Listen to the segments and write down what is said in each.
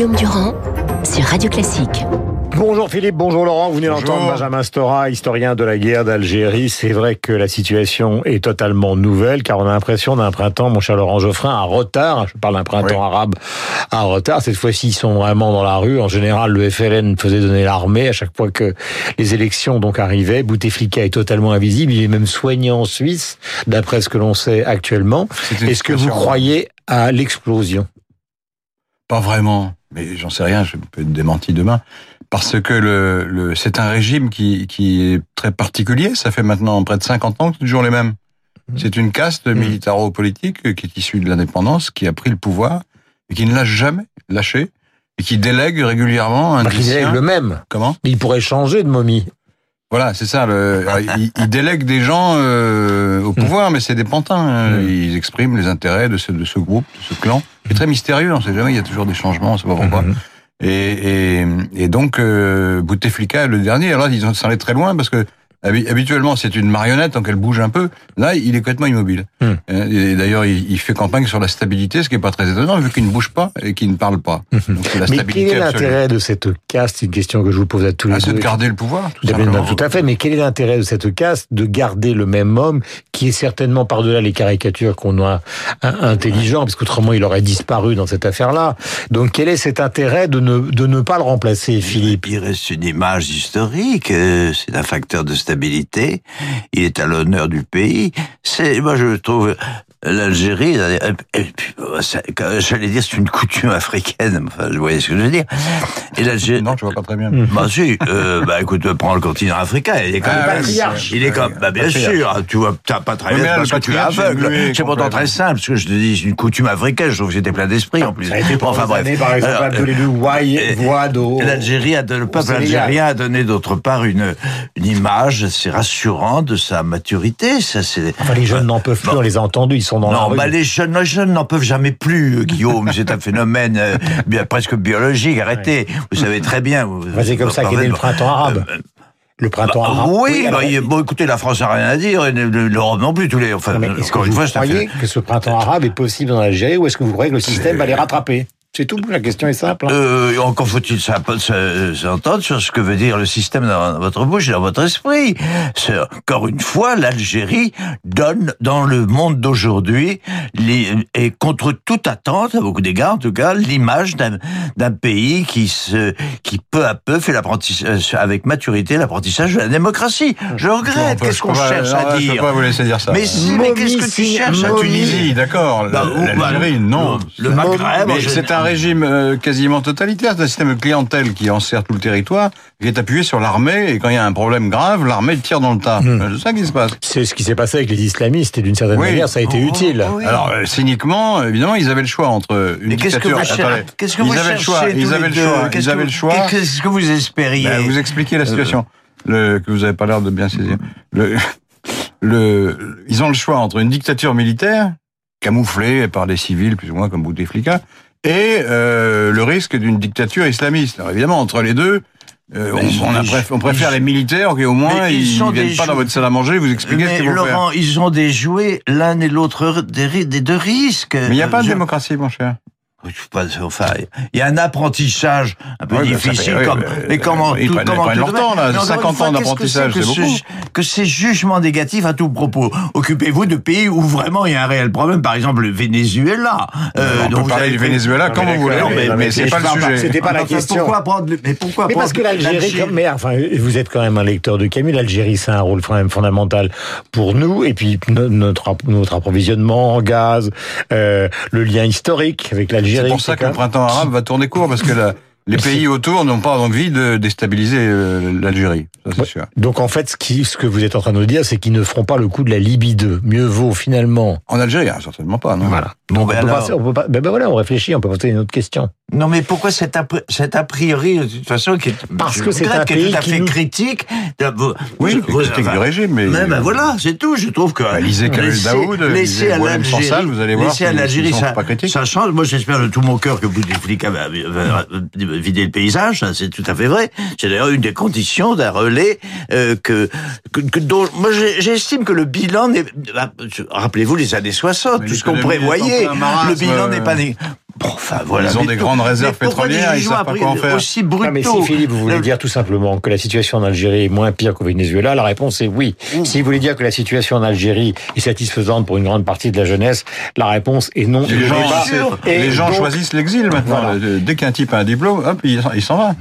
Guillaume Durand sur Radio Classique. Bonjour Philippe, bonjour Laurent, vous venez d'entendre Benjamin Stora, historien de la guerre d'Algérie. C'est vrai que la situation est totalement nouvelle car on a l'impression d'un printemps, mon cher Laurent Geoffrin, à retard. Je parle d'un printemps arabe à retard. Cette fois-ci, ils sont vraiment dans la rue. En général, le FLN faisait donner l'armée à chaque fois que les élections donc arrivaient. Bouteflika est totalement invisible. Il est même soigné en Suisse, d'après ce que l'on sait actuellement. Est-ce que vous croyez à l'explosion? Pas vraiment, mais j'en sais rien. Je peux être démenti demain parce que le, le c'est un régime qui, qui est très particulier. Ça fait maintenant près de 50 ans que c'est toujours les mêmes. Mmh. C'est une caste mmh. militaro-politique qui est issue de l'indépendance, qui a pris le pouvoir et qui ne l'a jamais lâché et qui délègue régulièrement un bah, Il délègue le même. Comment? Il pourrait changer de momie. Voilà, c'est ça. Le, il, il, délègue des gens euh, au pouvoir, mais c'est des pantins. Hein. Ils expriment les intérêts de ce, de ce groupe, de ce clan. C'est très mystérieux. On sait jamais. Il y a toujours des changements. On sait pas pourquoi. Et, et, et donc, euh, Bouteflika, le dernier, alors ils sont allés très loin parce que Habituellement, c'est une marionnette, donc elle bouge un peu. Là, il est complètement immobile. Hmm. Euh, et d'ailleurs, il, fait campagne sur la stabilité, ce qui est pas très étonnant, vu qu'il ne bouge pas et qu'il ne parle pas. Hmm. Donc, la mais quel est l'intérêt de cette caste? C'est une question que je vous pose à tous les ah, C'est de garder le pouvoir, tout, tout à fait. Mais quel est l'intérêt de cette caste? De garder le même homme qui est certainement par-delà les caricatures qu'on a intelligent, parce qu'autrement il aurait disparu dans cette affaire-là. Donc quel est cet intérêt de ne, de ne pas le remplacer, Philippe? Il reste une image historique, euh, c'est un facteur de stabilité, il est à l'honneur du pays. C'est, moi je trouve, l'Algérie, j'allais dire c'est une coutume africaine, enfin, vous voyez ce que je veux dire. Et l'Algérie... Non, je vois pas très bien. Bah si, euh, bah écoute, prends le continent africain, il est comme ah, patriarche. Il est comme, bah bien sûr, tu vois, t'as pas très bien parce que tu es aveugle. C'est pourtant très simple, ce que je te dis, c'est une coutume africaine, je trouve que j'étais plein d'esprit en plus. Ça a été enfin bref. par exemple, euh, L'Algérie a, le peuple algérien a donné d'autre part une, une image, c'est rassurant de sa maturité, ça c'est... Enfin, les jeunes n'en peuvent plus, on les a entendus, sont dans non, la bah les jeunes, les jeunes n'en peuvent jamais plus, euh, Guillaume, c'est un phénomène euh, bien, presque biologique, arrêtez, vous savez très bien. c'est comme ça qu'est né le printemps arabe. Le printemps bah, arabe. Oui, bah, bon, écoutez, la France n'a rien à dire, et l'Europe non plus. Tous les, enfin, est-ce que vous croyez que ce printemps arabe est possible en Algérie, ou est-ce que vous croyez que le système va les rattraper? C'est tout, la question est simple. Hein. Euh, encore faut-il s'entendre sur ce que veut dire le système dans votre bouche et dans votre esprit. Encore une fois, l'Algérie donne dans le monde d'aujourd'hui et contre toute attente, à beaucoup d'égards en tout cas, l'image d'un pays qui se, qui peu à peu fait l'apprentissage avec maturité l'apprentissage de la démocratie. Je regrette. Qu'est-ce qu'on cherche à dire Je peux pas vous laisser dire ça. Mais si, mais qu'est-ce que tu cherches à Tunisie, d'accord. Bah, L'Algérie, non. Le Maghreb, c'est un régime euh, quasiment totalitaire, c'est un système de clientèle qui enserre tout le territoire, qui est appuyé sur l'armée, et quand il y a un problème grave, l'armée tire dans le tas. Hmm. C'est ça qui se passe. C'est ce qui s'est passé avec les islamistes, et d'une certaine manière, ça a été oh, utile. Alors, euh, cyniquement, évidemment, ils avaient le choix entre une dictature... Qu'est-ce que vous, ils avaient le choix, ils avaient le choix, ils avaient le choix. Qu'est-ce que vous espériez ben, Vous expliquez la situation, le, que vous n'avez pas l'air de bien saisir. Le, le, ils ont le choix entre une dictature militaire, camouflée par des civils, plus ou moins comme Bouteflika, et euh, le risque d'une dictature islamiste. Alors évidemment, entre les deux, euh, on, on, préfère les militaires qui au moins ils, ne viennent pas dans votre salle à manger vous expliquer ce qu'ils vont Laurent, ils ont déjoué l'un et l'autre des, des, deux risques. Mais il n'y a pas de démocratie, mon cher. Enfin, il y a un apprentissage un peu difficile. comme, mais comment ils prennent, comment leur temps, là, 50 ans d'apprentissage, c'est beaucoup. que ces jugements négatifs à tout propos? Occupez-vous de pays où vraiment il y a un réel problème. Par exemple, le Venezuela. Euh, on peut parler du Venezuela comme vous voulez, mais, mais, c'est pas le sujet. C'était pas la question. Pourquoi prendre Mais pourquoi Mais parce que l'Algérie, mais enfin, vous êtes quand même un lecteur de Camus. L'Algérie, c'est un rôle fondamental pour nous, et puis notre notre approvisionnement en gaz, euh, le lien historique avec l'Algérie c'est pour ça que le printemps arabe va tourner court, parce que les pays autour n'ont pas envie de déstabiliser euh, l'Algérie, ça c'est sûr. Donc en fait, ce, qui, ce que vous êtes en train de nous dire, c'est qu'ils ne feront pas le coup de la Libye 2. Mieux vaut finalement. En Algérie, hein, certainement pas. Non voilà. Bon, ben, on peut pas. Ben, ben, voilà, on réfléchit, on peut poser une autre question. Non, mais pourquoi cet a, cet a priori, de toute façon, qui est, Parce que c'est un pays tout à fait critique. oui, vous, critique du régime, mais. mais ben, voilà, c'est tout. Je trouve que. Bah, lisez Kamel Daoud, laissez à l'Algérie, vous allez voir. Laissez à l'Algérie, ça, ça change. Moi, j'espère de tout mon cœur que Bouteflika va, va, vider le paysage. C'est tout à fait vrai. C'est d'ailleurs une des conditions d'un relais euh, que, que, que dont, moi, j'estime que le bilan n'est. Rappelez-vous les années 60, tout ce qu'on prévoyait. Le bilan n'est pas. Enfin voilà. Ils ont Mais des tout- grandes réserves pétrolières, ils savent pas quoi en faire. Aussi brutaux. Ah, mais si Philippe, vous voulez Le- dire tout simplement que la situation en Algérie est moins pire qu'au Venezuela, la réponse est oui. Si vous voulez dire que la situation en Algérie est satisfaisante pour une grande partie de la jeunesse, la réponse est non. Les Le gens, débat- sûr. Et les gens donc, choisissent l'exil maintenant. Voilà. Euh, Dès qu'un type a un diplôme, hop, il s'en- va.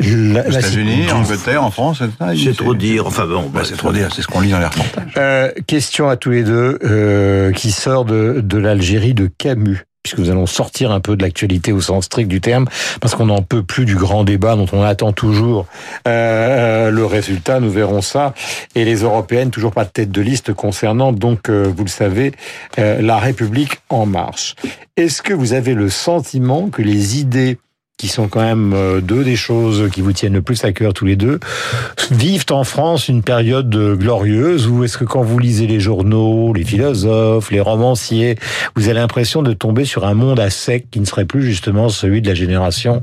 la- Aux États-Unis, en Angleterre, en France, etc. C'est trop dire. Enfin bon, Bah, c'est trop dire, c'est ce qu'on lit dans les reportages. Euh, question à tous les deux euh, qui sort de, de l'Algérie de Camus puisque nous allons sortir un peu de l'actualité au sens strict du terme, parce qu'on n'en peut plus du grand débat dont on attend toujours euh, le résultat, nous verrons ça, et les européennes, toujours pas de tête de liste concernant, donc, euh, vous le savez, euh, la République en marche. Est-ce que vous avez le sentiment que les idées qui sont quand même euh, deux des choses qui vous tiennent le plus à cœur tous les deux, vivent en France une période euh, glorieuse ou est-ce que quand vous lisez les journaux, les philosophes, les romanciers, vous avez l'impression de tomber sur un monde à sec qui ne serait plus justement celui de la génération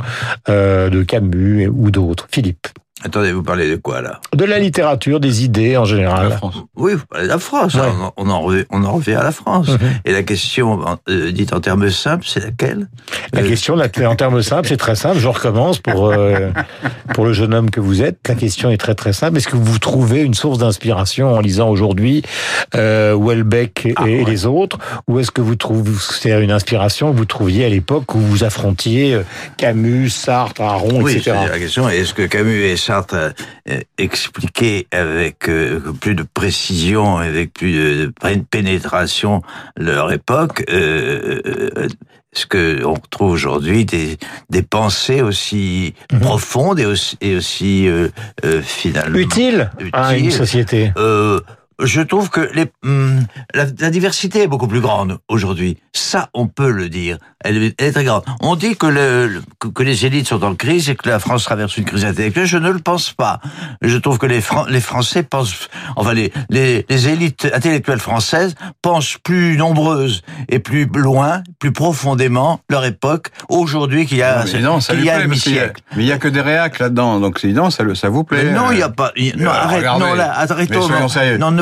euh, de Camus ou d'autres Philippe. Attendez, vous parlez de quoi là De la littérature, des idées en La général. France. Oui, vous parlez de la France. Ouais. On, en- on en revient, on en revient à la France. Mhm. Et la question, euh, dite en termes simples, c'est laquelle? La Euh, question, en termes simples, c'est très simple. Je recommence pour euh, pour le jeune homme que vous êtes. La question est très très simple. Est-ce que vous trouvez une source d'inspiration en lisant aujourd'hui euh, Welbeck et, Ah, et les autres, ou est-ce que vous trouvez c'est une inspiration que vous trouviez à l'époque où vous affrontiez euh, Camus, Sartre, Aron, Oui, etc. la question est-ce que Camus et Sartre euh, expliquaient avec euh, plus de précision, avec plus de pénétration leur époque euh, Est-ce que on retrouve aujourd'hui des, des pensées aussi Mhm. profondes et aussi, et aussi euh, euh, finalement Utile à une société. euh, je trouve que les, hum, la, la diversité est beaucoup plus grande aujourd'hui. Ça, on peut le dire. Elle, est- elle est très grande. On dit que, le, le- que, que les élites sont en crise et que la France traverse une crise intellectuelle. Je ne le pense pas. Je trouve que les, Fran- les Français pensent, enfin les, les, les élites intellectuelles françaises pensent plus nombreuses et plus loin, plus profondément leur époque aujourd'hui qu'il y a, Non, mais évidemment, ça qu'il lui y a plaît, y a- demi-siècle. Mais il y a que des réacs là-dedans, donc évident, ça, le- ça vous plaît. Mais non, euh, il n'y a pas. il- Non, euh, arrête, regardez. non, là, arrêtons. Non, sérieux. non, ne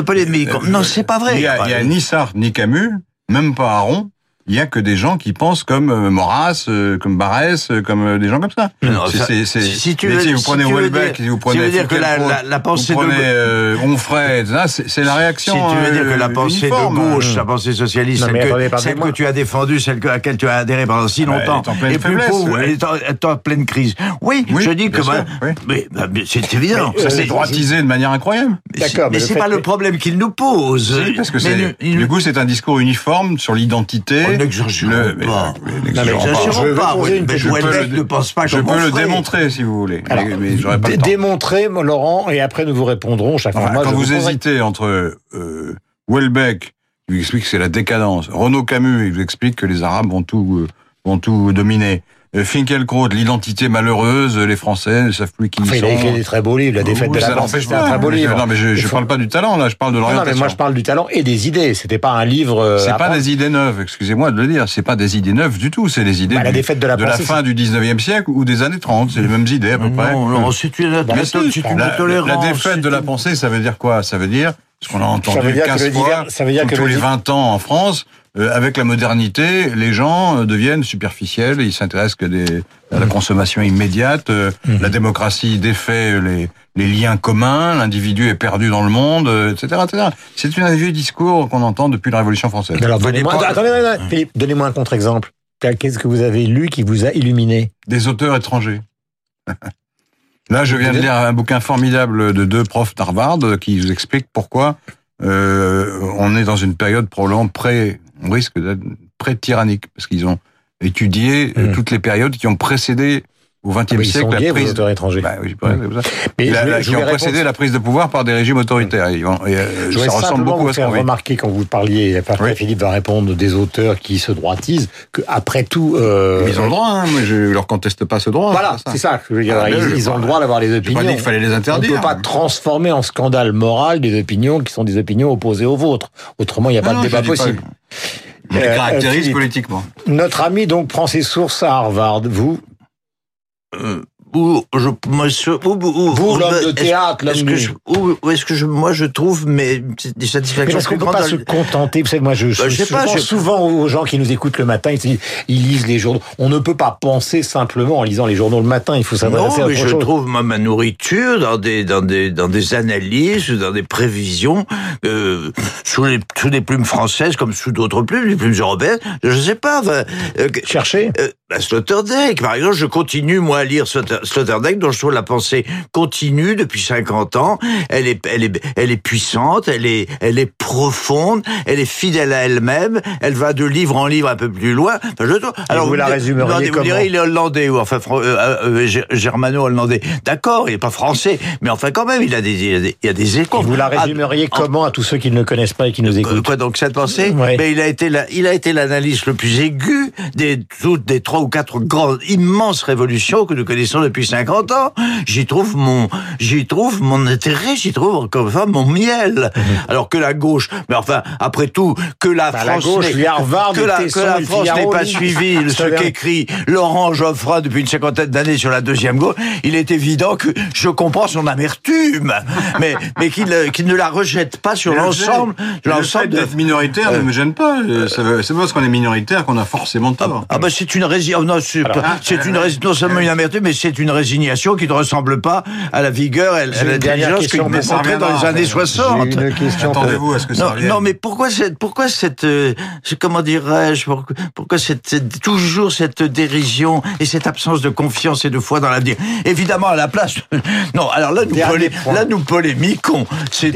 Non, c'est pas vrai. Il y a, a ni Sartre ni Camus, même pas Aron. Il y a que des gens qui pensent comme euh, Maurras, euh, comme Barès, euh, comme euh, des gens comme ça. Non, c'est- si- si tu veux- si vous si prenez tu veux Houellebecq, si vous si prenez tu veux dire que la- la- la pensée vous de prenez euh, Onfray, c'est la réaction. Si tu veux dire euh, que la pensée uniforme. de gauche, la pensée socialiste, Non, celle, que, attendez, celle que tu as défendue, celle que- à laquelle tu as adhéré pendant si bah, longtemps, elle est en pleine est plus faiblesse, pauvre, elle est en, pleine crise. Oui, Oui, je dis que bah, sûr, oui. mais, bah, mais c'est évident. Mais, Ça s'est droitisé de manière incroyable. Mais c'est- pas le problème qu'il nous pose. Si, parce que du coup, c'est un discours uniforme sur l'identité. N'exagérons pas. n'exagérons pas. Houellebecq ne pense pas Je peux le démontrer si vous voulez. Alors, mais, mais j'aurais pas le Dé- temps. Démontrez, Laurent, et après nous vous répondrons. Chaque fois, Enfin, moi, quand vous, hésitez entre euh, Welbeck, qui vous explique que c'est la décadence, Renaud Camus, il vous explique que les Arabes vont tout, euh, vont tout dominer, euh, Finkielkraut, l'identité malheureuse, les Français ne savent plus qui Enfin, ils il a écrit sont. des très beaux livres. La défaite Oui, de la c'est un très beau Je- livre. Non, mais je, parle pas du talent, là, je parle de Non, non, l'orientation. mais moi je parle du talent et des idées. C'était pas un livre. euh, C'est pas prendre. des idées neuves, excusez-moi de le dire. C'est pas des idées neuves du tout. C'est des idées Bah, la défaite de la pensée, fin du 19e siècle ou des années 30. C'est les mêmes idées à peu près. Non, non, si, la, tolérance. la défaite de la pensée, ça veut dire quoi? Ça veut dire ce qu'on a entendu veut dire que 15 le fois divers- ça veut dire tous le les di- 20 ans en France. euh, avec la modernité, les gens euh, deviennent superficiels, ils s'intéressent que des, à la consommation immédiate, euh, Mhm. la démocratie défait les, les liens communs, l'individu est perdu dans le monde, euh, etc. etc. C'est un vieux discours qu'on entend depuis la Révolution française. Alors, donnez-moi, pas- attendez, attendez, attendez, Philippe, donnez-moi un contre-exemple. Qu'est-ce que vous avez lu qui vous a illuminé? Des auteurs étrangers. Là, je viens de lire un bouquin formidable de deux profs d'Harvard qui vous expliquent pourquoi euh, on est dans une période probablement pré, on risque d'être pré-tyrannique, parce qu'ils ont étudié euh, Mhm. toutes les périodes qui ont précédé au XXe Ah siècle la prise. auteurs étrangers. Bah oui. Mais La- la- qui ont précédé la prise de pouvoir par des régimes autoritaires. Vont- et, euh, Je ça ressemble beaucoup vous à ce qu'on remarquer quand vous parliez, et après Oui. Philippe va répondre des auteurs qui se droitisent, que après tout, euh, Mais Ils ont le droit, hein, moi je leur conteste pas ce droit. Voilà, c'est ça. que je veux dire. Ah, mais ils, je- ils ont le droit d'avoir les opinions. pas dit qu'il fallait les On ne interdire. peut pas transformer en scandale moral des opinions qui sont des opinions opposées aux vôtres. Autrement, il n'y a pas Non, de débat dis pas- possible. On les Euh, caractérise politiquement. Notre ami donc prend ses sources à Harvard. Vous, où je, moi, je- où- où- Vous, où- l'homme de théâtre, l'homme est-ce que je, où, où est-ce que je, moi, je trouve mais des Mais satisfactions parce qu'on ne peut pas se contenter? Vous savez, moi, je, Bah, je, je sais je pas, pense je- souvent aux gens qui nous écoutent le matin. Ils, ils lisent les journaux. On ne peut pas penser simplement en lisant les journaux le matin. Il faut s'adresser à Non, mais je chose. trouve ma, ma nourriture dans des dans des dans des analyses, dans des prévisions euh, sous les sous des plumes françaises comme sous d'autres plumes, des plumes européennes. Je sais pas. euh, Chercher. euh, la Sloterdijk, par exemple, je continue moi à lire Sloterdijk, dont je trouve la pensée continue depuis 50 ans. Elle est, elle est, elle est puissante, elle est, elle est profonde, elle est fidèle à elle-même. Elle va de livre en livre un peu plus loin. Enfin, je trouve. vous la me- résumeriez non, vous comment direz, il est hollandais ou enfin euh, euh, gé- germano-hollandais. D'accord, il est pas français, mais enfin quand même, il a des, il y a des, il y a des échos. Vous la Ah, résumeriez en- comment à tous ceux qui ne le connaissent pas et qui nous Quoi, écoutent quoi, donc cette pensée Ouais. Mais il a été la, il a été l'analyste le plus aigu des toutes des trois ou quatre grandes immenses révolutions que nous connaissons depuis 50 ans. J'y trouve mon j'y trouve mon intérêt, j'y trouve encore fois mon miel. Alors que la gauche, mais enfin après tout que la. Bah, la France gauche, n'est- lui, Harvard, que la, que la France n'est pas lui. suivi ce qu'écrit Laurent Geoffroy depuis une cinquantaine d'années sur la deuxième gauche. Il est évident que je comprends son amertume, mais mais qu'il euh, qu'il ne la rejette pas sur l'ensemble l'ensemble de d'être minoritaire ne me gêne pas. Euh, C'est pas parce qu'on est minoritaire qu'on a forcément tort. Ah bah c'est une résignation. Non, c'est pas- c'est une rési- non seulement une amertume, mais c'est une résignation qui ne ressemble pas à la vigueur et à l'intelligence qu'il démontrait dans les années en fait. 60. J'ai une question. Attendez-vous à ce que ça Non, revienne. non, mais pourquoi cette, pourquoi cette, euh, comment dirais-je, pourquoi, pourquoi cette, cette- toujours cette dérision et cette absence de confiance et de foi dans l'avenir? Évidemment, à la place, non, alors là, nous, polé- là, nous polémiquons. C'est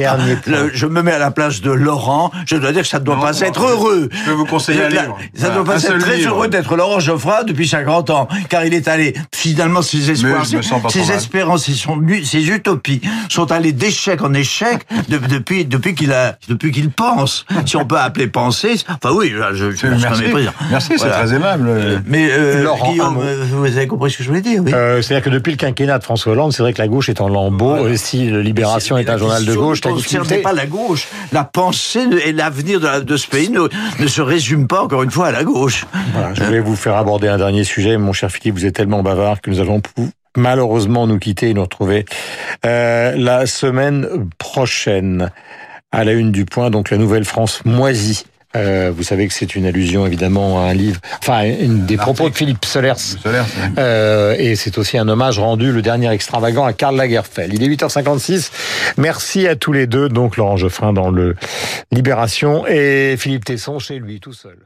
le- je me mets à la place de Laurent. Je dois dire que ça ne doit Non, pas non, être je- heureux. je peux vous conseiller un livre. Ça ne Voilà, doit pas un être seul très heureux d'être Laurent Geoffroy depuis 50 ans, car il est allé finalement ses espoirs, ses espérances et son, ses utopies sont allées d'échec en échec de- depuis depuis qu'il a depuis qu'il pense. Si on peut appeler penser, enfin oui, je, je, je Merci, merci, c'est Voilà. très aimable. Mais euh, Laurent, Guillaume, euh, vous avez compris ce que je voulais dire, oui. Euh, C'est-à-dire que depuis le quinquennat de François Hollande, c'est vrai que la gauche est en lambeau. Euh, Si le Libération est, un journal de gauche, ne la difficulté. pas la gauche. La pensée et l'avenir de, la- de ce pays ne, ne se résument pas encore une fois à la gauche. Voilà, je voulais vous faire aborder un dernier sujet. Mon cher Philippe, vous êtes tellement bavard que nous allons malheureusement nous quitter et nous retrouver euh, la semaine prochaine. À la une du point, donc la Nouvelle France moisie. Euh, vous savez que c'est une allusion évidemment à un livre, enfin une des propos de. Philippe Solers. C'est- Euh, et c'est aussi un hommage rendu, le dernier extravagant, à Karl Lagerfeld. Il est 8h56. Merci à tous les deux. Donc Laurent Geoffrin dans le Libération et Philippe Tesson chez lui tout seul.